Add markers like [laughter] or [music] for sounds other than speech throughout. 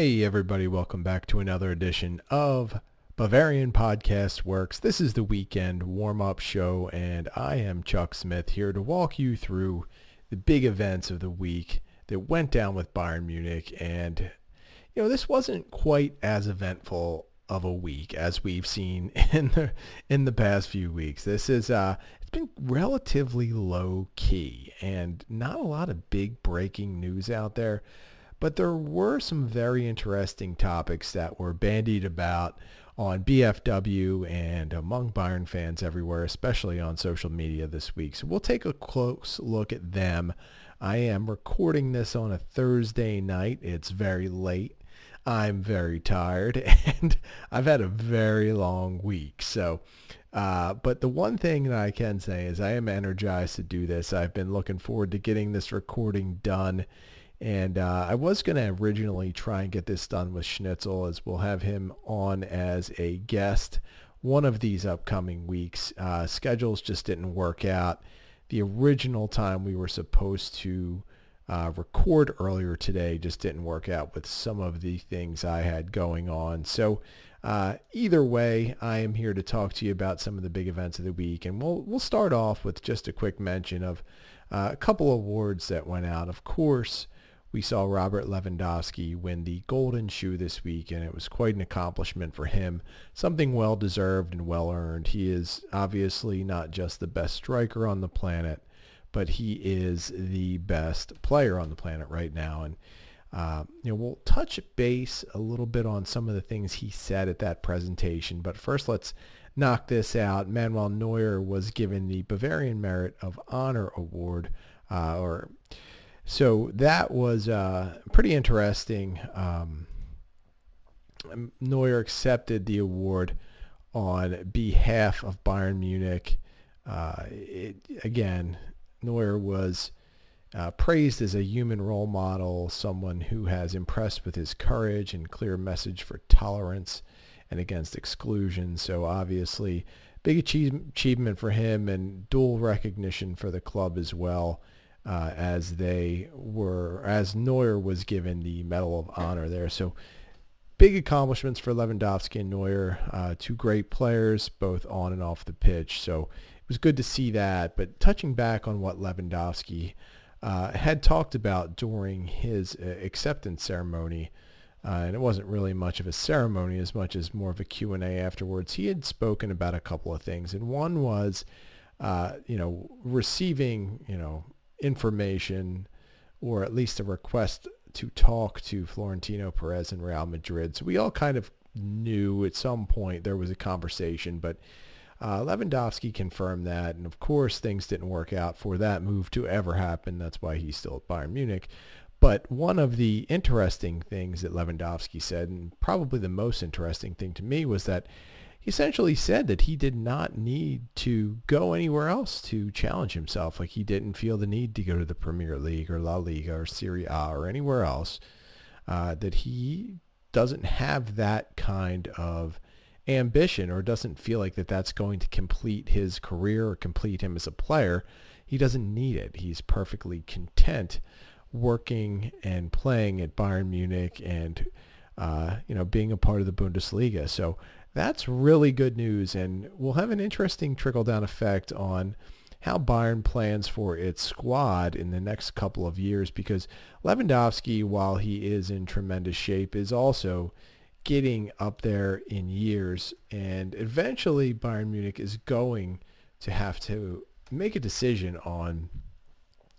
Hey, everybody, welcome back to another edition of Bavarian Podcast Works. This is the weekend warm up show, and I am Chuck Smith here to walk you through the big events of the week that went down with Bayern Munich. And, you know, this wasn't quite as eventful of a week as we've seen [laughs] in the in the past few weeks. This is uh it's been relatively low key and not a lot of big breaking news out there. But there were some very interesting topics that were bandied about on BFW and among Bayern fans everywhere, especially on social media this week. So we'll take a close look at them. I am recording this on a Thursday night. It's very late. I'm very tired [laughs] and I've had a very long week. So, uh, but the one thing that I can say is I am energized to do this. I've been looking forward to getting this recording done and uh, I was going to originally try and get this done with Schnitzel as we'll have him on as a guest one of these upcoming weeks. Uh, schedules just didn't work out. The original time we were supposed to uh, record earlier today just didn't work out with some of the things I had going on. So uh, either way, I am here to talk to you about some of the big events of the week, and we'll we'll start off with just a quick mention of uh, a couple awards that went out. Of course, we saw Robert Lewandowski win the Golden Shoe this week, and it was quite an accomplishment for him. Something well deserved and well earned. He is obviously not just the best striker on the planet, but he is the best player on the planet right now. And uh, you know, we'll touch base a little bit on some of the things he said at that presentation. But first, let's knock this out. Manuel Neuer was given the Bavarian Merit of Honor Award, uh, or so that was uh, pretty interesting. Um, Neuer accepted the award on behalf of Bayern Munich. Uh, it, again, Neuer was uh, praised as a human role model, someone who has impressed with his courage and clear message for tolerance and against exclusion. So obviously, big achievement for him and dual recognition for the club as well uh, as they were, as Neuer was given the Medal of Honor there. So big accomplishments for Lewandowski and Neuer, uh, two great players, both on and off the pitch. So it was good to see that. But touching back on what Lewandowski uh, had talked about during his uh, acceptance ceremony, uh, and it wasn't really much of a ceremony as much as more of a Q&A afterwards. He had spoken about a couple of things, and one was, uh, you know, receiving, you know, information or at least a request to talk to Florentino Perez and Real Madrid. So we all kind of knew at some point there was a conversation, but uh, Lewandowski confirmed that. And of course, things didn't work out for that move to ever happen. That's why he's still at Bayern Munich. But one of the interesting things that Lewandowski said, and probably the most interesting thing to me, was that he essentially said that he did not need to go anywhere else to challenge himself. Like he didn't feel the need to go to the Premier League or La Liga or Serie A or anywhere else. Uh, that he doesn't have that kind of ambition or doesn't feel like that that's going to complete his career or complete him as a player. He doesn't need it. He's perfectly content working and playing at Bayern Munich and uh, you know being a part of the Bundesliga. So that's really good news and will have an interesting trickle-down effect on how Bayern plans for its squad in the next couple of years because Lewandowski, while he is in tremendous shape, is also getting up there in years and eventually Bayern Munich is going to have to make a decision on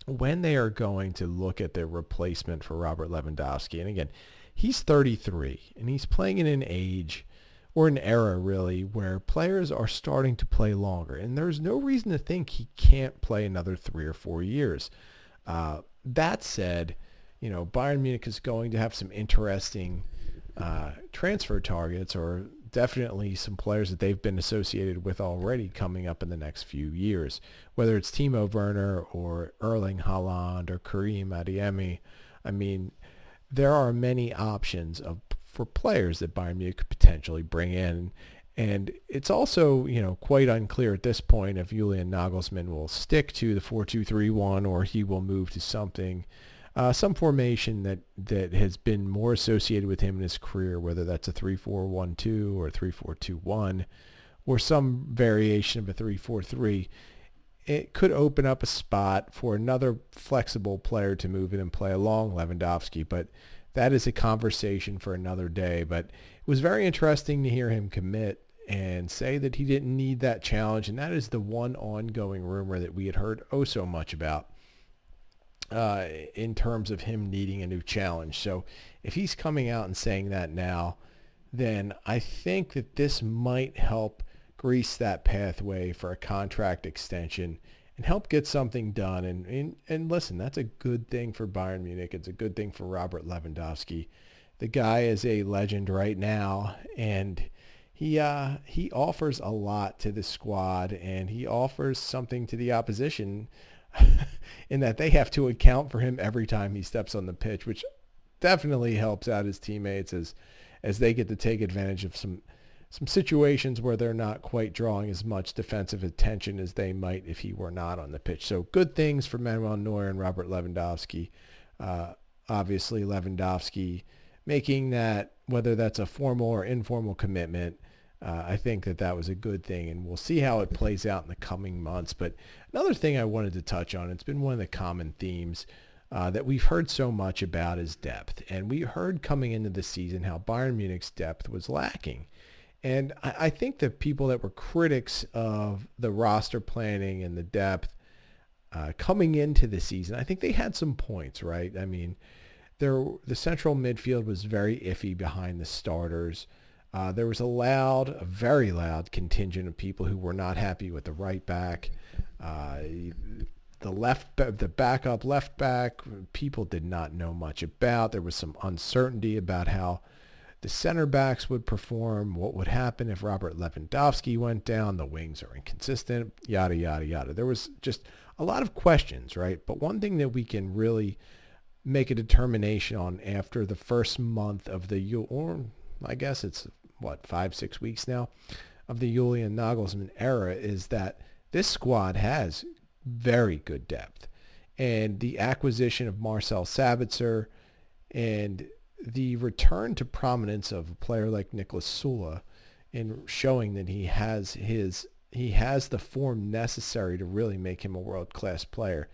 when they are going to look at their replacement for Robert Lewandowski. And again, he's 33 and he's playing in an age or an era really where players are starting to play longer, and there's no reason to think he can't play another three or four years. Uh, that said, you know Bayern Munich is going to have some interesting uh, transfer targets, or definitely some players that they've been associated with already coming up in the next few years, whether it's Timo Werner or Erling Haaland or Karim Adeyemi. I mean, there are many options of for players that Bayern Munich could potentially bring in. And it's also, you know, quite unclear at this point if Julian Nagelsmann will stick to the 4-2-3-1 or he will move to something uh, some formation that, that has been more associated with him in his career, whether that's a 3-4-1-2 or 3-4-2-1 or some variation of a 3-4-3, it could open up a spot for another flexible player to move in and play along Lewandowski. But that is a conversation for another day. But it was very interesting to hear him commit and say that he didn't need that challenge. And that is the one ongoing rumor that we had heard oh so much about uh, in terms of him needing a new challenge. So if he's coming out and saying that now, then I think that this might help grease that pathway for a contract extension and help get something done. And, and, and listen, that's a good thing for Bayern Munich. It's a good thing for Robert Lewandowski. The guy is a legend right now, and he uh, he offers a lot to the squad, and he offers something to the opposition [laughs] in that they have to account for him every time he steps on the pitch, which definitely helps out his teammates as as they get to take advantage of some some situations where they're not quite drawing as much defensive attention as they might if he were not on the pitch. So good things for Manuel Neuer and Robert Lewandowski. Uh, obviously, Lewandowski making that, whether that's a formal or informal commitment, uh, I think that that was a good thing, and we'll see how it plays out in the coming months. But another thing I wanted to touch on, it's been one of the common themes uh, that we've heard so much about is depth. And we heard coming into the season how Bayern Munich's depth was lacking. And I, I think the people that were critics of the roster planning and the depth uh, coming into the season, I think they had some points, right? I mean, there the central midfield was very iffy behind the starters. Uh, there was a loud, a very loud contingent of people who were not happy with the right back. Uh, the left, the backup left back, people did not know much about. There was some uncertainty about how the center backs would perform, what would happen if Robert Lewandowski went down, the wings are inconsistent, yada, yada, yada. There was just a lot of questions, right? But one thing that we can really make a determination on after the first month of the, or I guess it's what, five, six weeks now of the Julian Nagelsmann era is that this squad has very good depth. And the acquisition of Marcel Sabitzer and the return to prominence of a player like Niklas Süle in showing that he has his he has the form necessary to really make him a world-class player.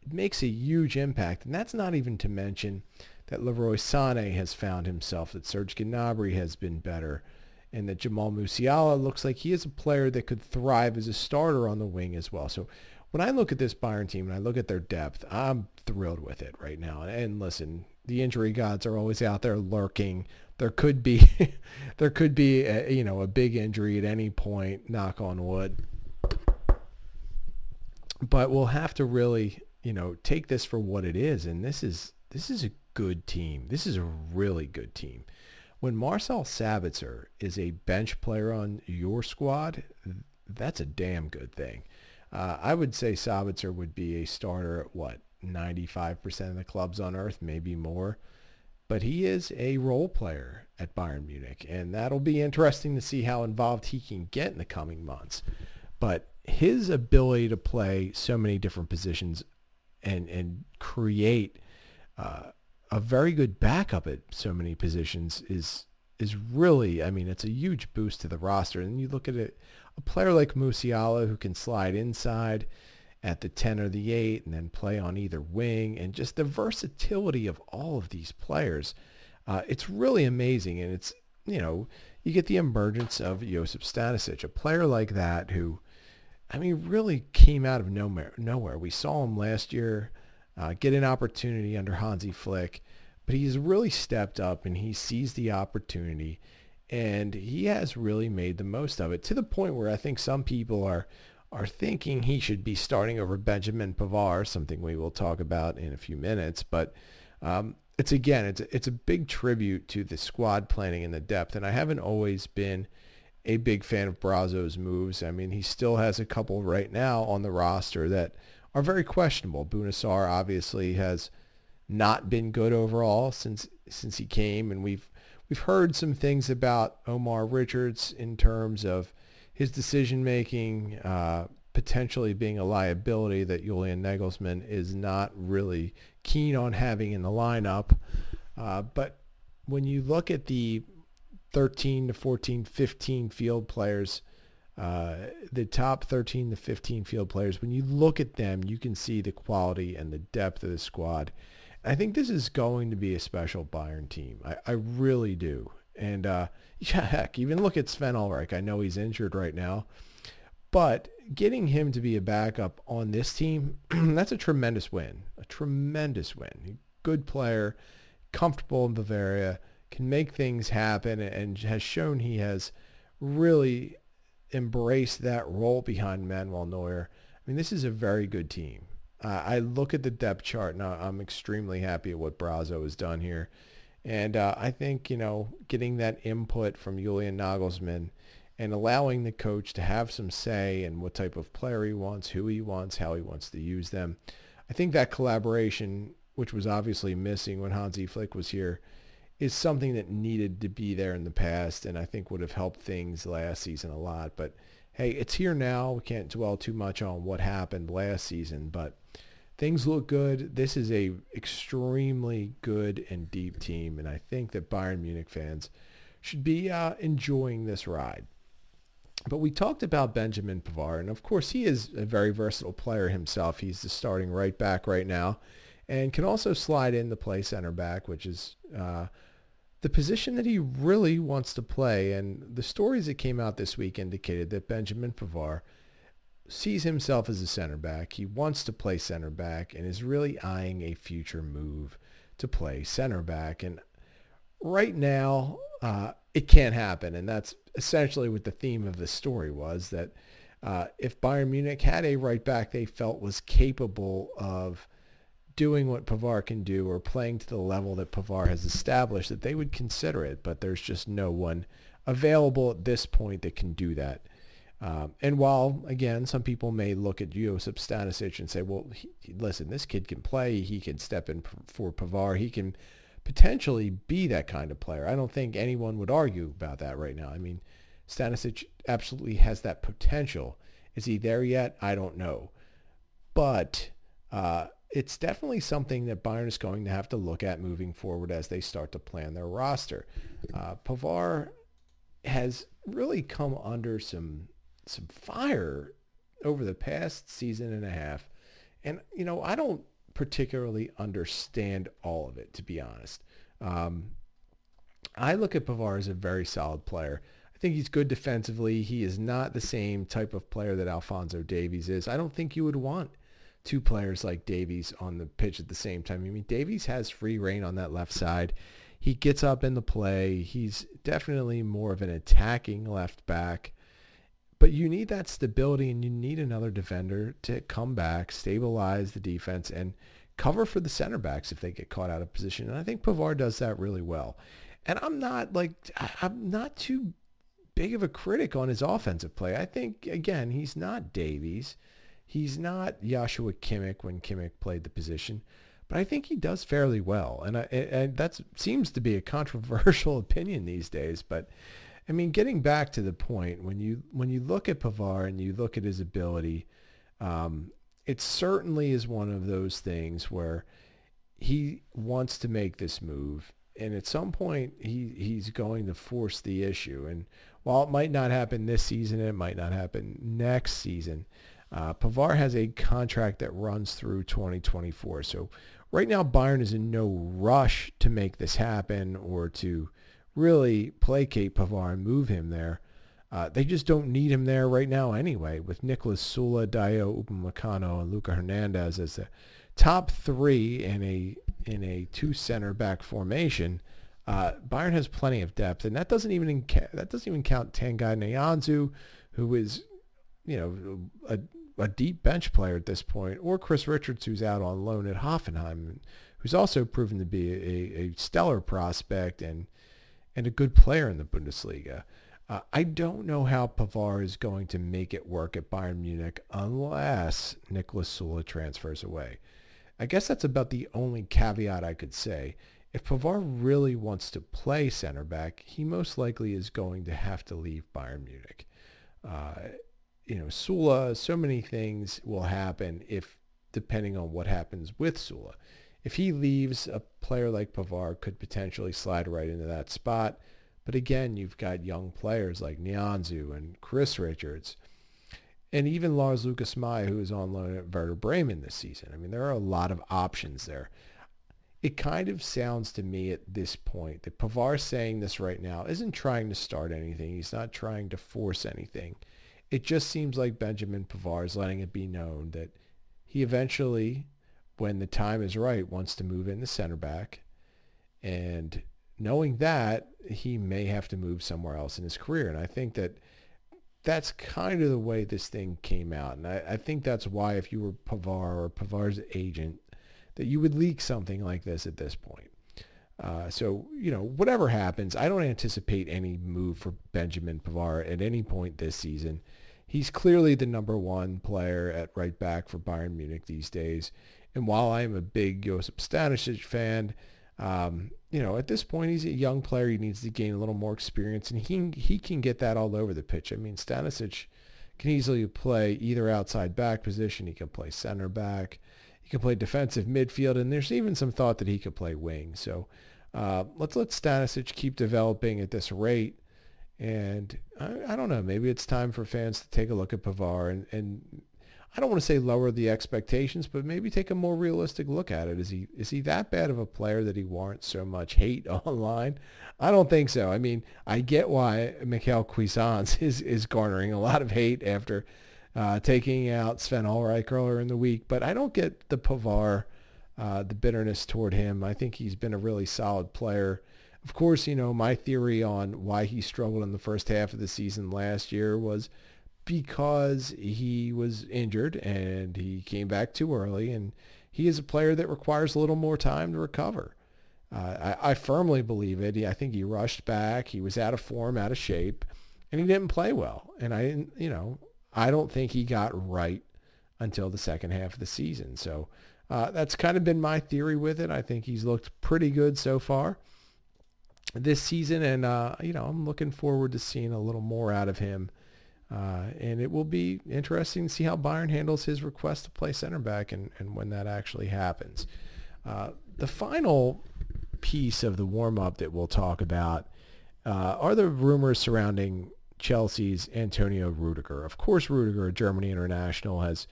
It makes a huge impact, and that's not even to mention that Leroy Sané has found himself, that Serge Gnabry has been better, and that Jamal Musiala looks like he is a player that could thrive as a starter on the wing as well. So when I look at this Bayern team and I look at their depth, I'm thrilled with it right now. And listen, the injury gods are always out there lurking. There could be, [laughs] there could be, a, you know, a big injury at any point. Knock on wood. But we'll have to really, you know, take this for what it is. And this is this is a good team. This is a really good team. When Marcel Sabitzer is a bench player on your squad, that's a damn good thing. Uh, I would say Sabitzer would be a starter at what 95% of the clubs on earth, maybe more. But he is a role player at Bayern Munich, and that'll be interesting to see how involved he can get in the coming months. But his ability to play so many different positions and and create uh, a very good backup at so many positions is is really, I mean, it's a huge boost to the roster. And you look at it, a player like Musiala who can slide inside at the 10 or the 8 and then play on either wing and just the versatility of all of these players. Uh, it's really amazing. And it's, you know, you get the emergence of Josip Stanisic, a player like that who, I mean, really came out of nowhere. nowhere. We saw him last year uh, get an opportunity under Hansi Flick, but he's really stepped up and he sees the opportunity and he has really made the most of it to the point where I think some people are are thinking he should be starting over Benjamin Pavard, something we will talk about in a few minutes. But um, it's again, it's it's a big tribute to the squad planning and the depth. And I haven't always been a big fan of Brazzo's moves. I mean, he still has a couple right now on the roster that are very questionable. Bouna Sarr obviously has not been good overall since since he came, and we've we've heard some things about Omar Richards in terms of his decision making, uh, potentially being a liability that Julian Nagelsmann is not really keen on having in the lineup. Uh, but when you look at the 13 to 14, 15 field players, uh, the top 13 to 15 field players, when you look at them, you can see the quality and the depth of the squad. I think this is going to be a special Bayern team. I, I really do. And uh, [laughs] yeah, heck, even look at Sven Ulreich. I know he's injured right now, but getting him to be a backup on this team, [clears throat] that's a tremendous win. A tremendous win. Good player, comfortable in Bavaria, can make things happen, and has shown he has really embraced that role behind Manuel Neuer. I mean, this is a very good team. Uh, I look at the depth chart and I'm extremely happy at what Brazzo has done here. And uh, I think, you know, getting that input from Julian Nagelsmann and allowing the coach to have some say in what type of player he wants, who he wants, how he wants to use them. I think that collaboration, which was obviously missing when Hansi Flick was here, is something that needed to be there in the past and I think would have helped things last season a lot. But hey, it's here now. We can't dwell too much on what happened last season, but things look good. This is a extremely good and deep team, and I think that Bayern Munich fans should be uh, enjoying this ride. But we talked about Benjamin Pavard, and of course he is a very versatile player himself. He's the starting right back right now, and can also slide in to play center back, which is uh, the position that he really wants to play. And the stories that came out this week indicated that Benjamin Pavard sees himself as a center back. He wants to play center back and is really eyeing a future move to play center back. And right now, uh, it can't happen. And that's essentially what the theme of the story was that uh, if Bayern Munich had a right back they felt was capable of doing what Pavard can do or playing to the level that Pavard has established, that they would consider it. But there's just no one available at this point that can do that. Um, and while, again, some people may look at Josip Stanisic and say, well, he, listen, this kid can play. He can step in for Pavard. He can potentially be that kind of player. I don't think anyone would argue about that right now. I mean, Stanisic absolutely has that potential. Is he there yet? I don't know. But uh, it's definitely something that Bayern is going to have to look at moving forward as they start to plan their roster. Uh, Pavard has really come under some some fire over the past season and a half, and you know I don't particularly understand all of it to be honest. Um, I look at Pavard as a very solid player. I think he's good defensively. He is not the same type of player that Alfonso Davies is. I don't think you would want two players like Davies on the pitch at the same time. I mean, Davies has free reign on that left side. He gets up in the play. He's definitely more of an attacking left back. But you need that stability and you need another defender to come back, stabilize the defense, and cover for the center backs if they get caught out of position. And I think Pavard does that really well. And I'm not like, I'm not too big of a critic on his offensive play. I think, again, he's not Davies. He's not Joshua Kimmich when Kimmich played the position, but I think he does fairly well. And, I, and that seems to be a controversial [laughs] opinion these days. But I mean, getting back to the point, when you when you look at Pavard and you look at his ability, um, it certainly is one of those things where he wants to make this move. And at some point, he, he's going to force the issue. And while it might not happen this season, it might not happen next season. Uh, Pavard has a contract that runs through 2024. So right now, Bayern is in no rush to make this happen or to really placate Pavard and move him there. Uh, they just don't need him there right now anyway, with Niklas Süle, Dayot Upamecano, and Luca Hernandez as the top three in a in a two center back formation. Uh, Bayern has plenty of depth, and that doesn't even that doesn't even count Tanguy Nianzou, who is you know a a deep bench player at this point, or Chris Richards, who's out on loan at Hoffenheim, who's also proven to be a, a stellar prospect and and a good player in the Bundesliga. Uh, I don't know how Pavard is going to make it work at Bayern Munich unless Niklas Süle transfers away. I guess that's about the only caveat I could say. If Pavard really wants to play center back, he most likely is going to have to leave Bayern Munich. Uh, you know, Süle, so many things will happen if depending on what happens with Süle. If he leaves, a player like Pavard could potentially slide right into that spot. But again, you've got young players like Nianzou and Chris Richards and even Lars Lukas Mai, who is on loan at Werder Bremen this season. I mean, there are a lot of options there. It kind of sounds to me at this point that Pavard saying this right now isn't trying to start anything. He's not trying to force anything. It just seems like Benjamin Pavard is letting it be known that he eventually, when the time is right, wants to move in the center back. And knowing that, he may have to move somewhere else in his career. And I think that that's kind of the way this thing came out. And I, I think that's why if you were Pavard or Pavard's agent, that you would leak something like this at this point. Uh, so, you know, whatever happens, I don't anticipate any move for Benjamin Pavard at any point this season. He's clearly the number one player at right back for Bayern Munich these days. And while I am a big Josip Stanisic fan, um, you know, at this point, he's a young player. He needs to gain a little more experience, and he he can get that all over the pitch. I mean, Stanisic can easily play either outside back position. He can play center back. He can play defensive midfield, and there's even some thought that he could play wing. So uh, let's let Stanisic keep developing at this rate. And I, I, don't know, maybe it's time for fans to take a look at Pavard and, and I don't want to say lower the expectations, but maybe take a more realistic look at it. Is he is he that bad of a player that he warrants so much hate [laughs] online? I don't think so. I mean, I get why Michael Cuisance [laughs] is is garnering a lot of hate after uh, taking out Sven Ulreich earlier in the week, but I don't get the Pavard, uh, the bitterness toward him. I think he's been a really solid player. Of course, you know, my theory on why he struggled in the first half of the season last year was because he was injured and he came back too early and he is a player that requires a little more time to recover. Uh, I, I, firmly believe it. I think he rushed back. He was out of form, out of shape, and he didn't play well. And I didn't, you know, I don't think he got right until the second half of the season. So uh, that's kind of been my theory with it. I think he's looked pretty good so far this season, and uh, you know, I'm looking forward to seeing a little more out of him uh, and it will be interesting to see how Bayern handles his request to play center back and, and when that actually happens. Uh, the final piece of the warm-up that we'll talk about uh, are the rumors surrounding Chelsea's Antonio Rudiger. Of course, Rudiger, a Germany international, has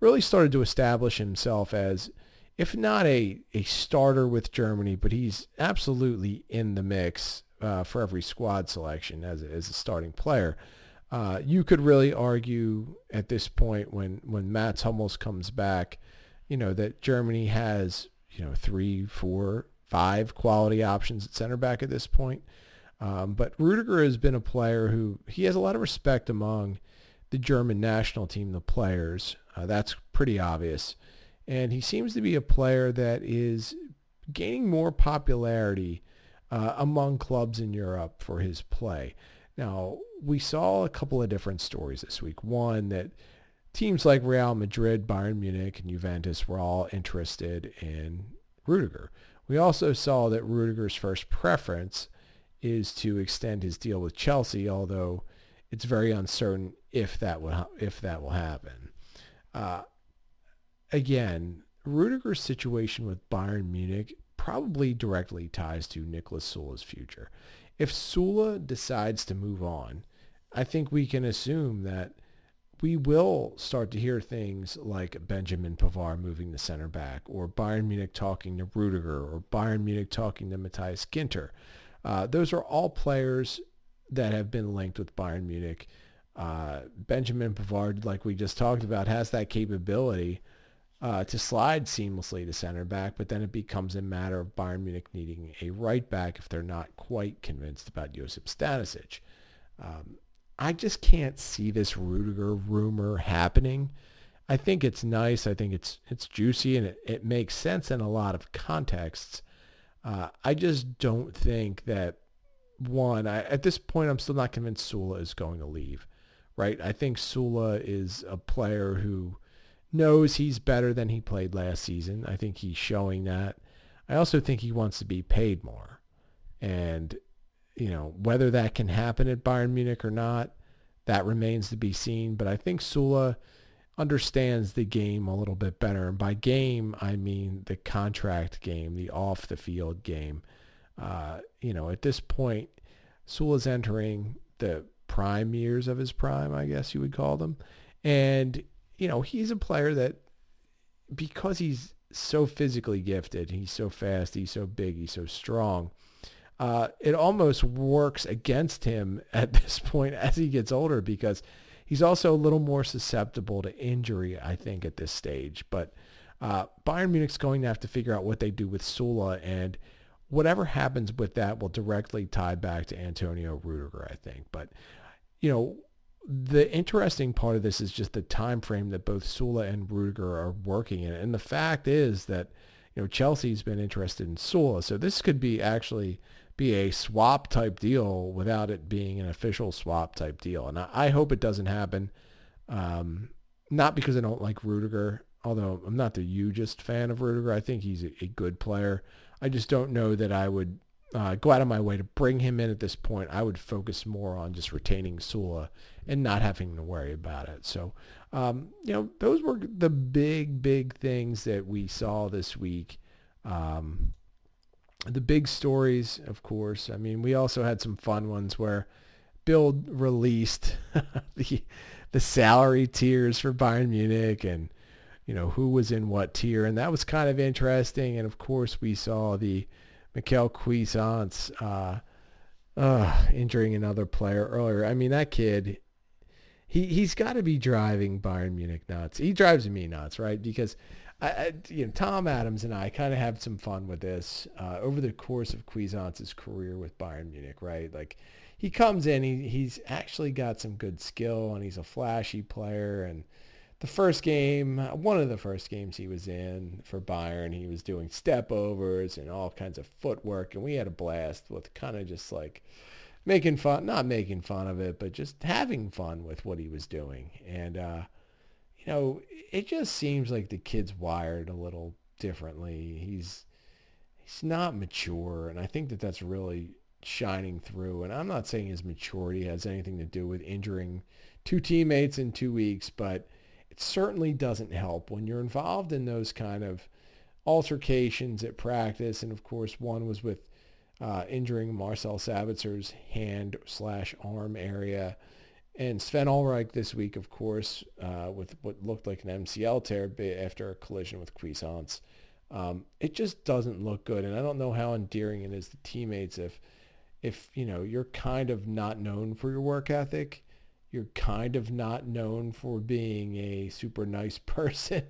really started to establish himself as, if not a, a starter with Germany, but he's absolutely in the mix uh, for every squad selection as as a starting player. Uh, you could really argue at this point when, when Mats Hummels comes back, you know, that Germany has, you know, three, four, five quality options at center back at this point. Um, but Rudiger has been a player who he has a lot of respect among the German national team, the players. Uh, that's pretty obvious. And he seems to be a player that is gaining more popularity uh, among clubs in Europe for his play. Now, we saw a couple of different stories this week. One that teams like Real Madrid, Bayern Munich, and Juventus were all interested in Rudiger. We also saw that Rudiger's first preference is to extend his deal with Chelsea, although it's very uncertain if that will if that will happen. Uh, again, Rudiger's situation with Bayern Munich probably directly ties to Niklas Süle's future if Süle decides to move on, I think we can assume that we will start to hear things like Benjamin Pavard moving the center back, or Bayern Munich talking to Rudiger, or Bayern Munich talking to Matthias Ginter. Uh, those are all players that have been linked with Bayern Munich. Uh, Benjamin Pavard, like we just talked about, has that capability uh, to slide seamlessly to center back, but then it becomes a matter of Bayern Munich needing a right back if they're not quite convinced about Josip Stanisic. Um, I just can't see this Rudiger rumor happening. I think it's nice. I think it's it's juicy and it, it makes sense in a lot of contexts. Uh, I just don't think that one. I, at this point, I'm still not convinced Süle is going to leave. Right? I think Süle is a player who knows he's better than he played last season. I think he's showing that. I also think he wants to be paid more. And, you know, whether that can happen at Bayern Munich or not, that remains to be seen. But I think Süle understands the game a little bit better. And by game, I mean the contract game, the off the field game. Uh, you know, at this point, Süle's entering the prime years of his prime, I guess you would call them. And, you know, he's a player that because he's so physically gifted, he's so fast, he's so big, he's so strong, uh, it almost works against him at [laughs] this point as he gets older because he's also a little more susceptible to injury, I think, at this stage. But uh, Bayern Munich's going to have to figure out what they do with Süle, and whatever happens with that will directly tie back to Antonio Rudiger, I think. But, you know, the interesting part of this is just the time frame that both Süle and Rudiger are working in. And the fact is that, you know, Chelsea's been interested in Süle. So this could be actually be a swap type deal without it being an official swap type deal. And I, I hope it doesn't happen. Um, not because I don't like Rudiger, although I'm not the hugest fan of Rudiger. I think he's a, a good player. I just don't know that I would uh, go out of my way to bring him in at this point. I would focus more on just retaining Süle and not having to worry about it. So, um, you know, those were the big, big things that we saw this week. Um, the big stories, of course. I mean, we also had some fun ones where Bild released [laughs] the the salary tiers for Bayern Munich and you know who was in what tier, and that was kind of interesting. And of course, we saw the Michael Cuisance uh, uh, injuring another player earlier. I mean, that kid, he he's got to be driving Bayern Munich nuts. He drives me nuts, right? Because I, I, you know, Tom Adams and I kind of had some fun with this uh, over the course of Cuisance's career with Bayern Munich, right? Like he comes in, he, he's actually got some good skill and he's a flashy player. And the first game, one of the first games he was in for Bayern, he was doing step overs and all kinds of footwork. And we had a blast with kind of just like making fun, not making fun of it, but just having fun with what he was doing. And, uh, you know, it just seems like the kid's wired a little differently. He's he's not mature, and I think that that's really shining through. And I'm not saying his maturity has anything to do with injuring two teammates in two weeks, but it certainly doesn't help when you're involved in those kind of altercations at practice. And of course, one was with uh, injuring Marcel Sabitzer's hand slash arm area. And Sven Ulreich this week, of course, uh, with what looked like an MCL tear after a collision with Cuisance. Um, it just doesn't look good. And I don't know how endearing it is to teammates if, if, you know, you're kind of not known for your work ethic. You're kind of not known for being a super nice [laughs] person.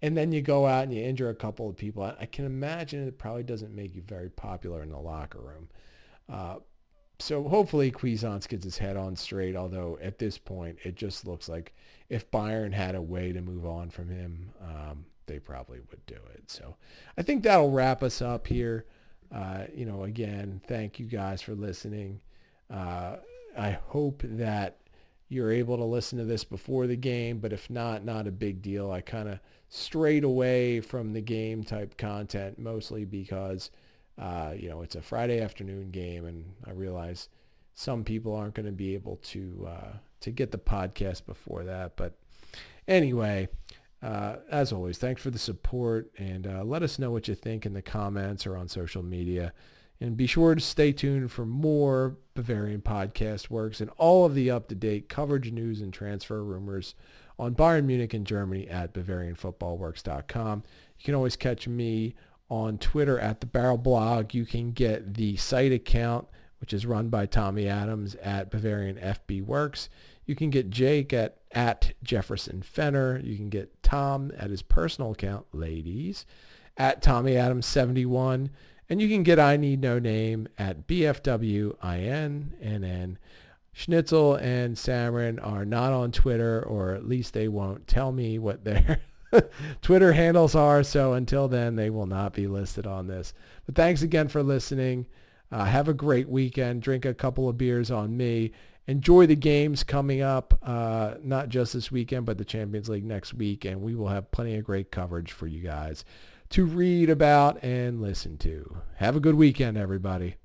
and then you go out and you injure a couple of people. I, I can imagine it probably doesn't make you very popular in the locker room. Uh, so hopefully Cuisance gets his head on straight, although at this point it just looks like if Bayern had a way to move on from him, um, they probably would do it. So I think that'll wrap us up here. Uh, you know, again, thank you guys for listening. Uh, I hope that you're able to listen to this before the game, but if not, not a big deal. I kind of strayed away from the game type content mostly because – uh, you know, it's a Friday afternoon game, and I realize some people aren't going to be able to uh, to get the podcast before that. But anyway, uh, as always, thanks for the support, and uh, let us know what you think in the comments or on social media. And be sure to stay tuned for more Bavarian podcast works and all of the up-to-date coverage, news, and transfer rumors on Bayern Munich and Germany at BavarianFootballWorks.com. You can always catch me on Twitter at the Barrel Blog. You can get the site account, which is run by Tommy Adams at Bavarian FB Works. You can get Jake at, at Jefferson Fenner. You can get Tom at his personal account, ladies, at Tommy Adams 71. And you can get I Need No Name at BFWINNN. Schnitzel and Samarin are not on Twitter, or at least they won't tell me what they're [laughs] [laughs] Twitter handles are. So until then, they will not be listed on this. But thanks again for listening. Uh, have a great weekend. Drink a couple of beers on me. Enjoy the games coming up, uh, not just this weekend, but the Champions League next week. And we will have plenty of great coverage for you guys to read about and listen to. Have a good weekend, everybody.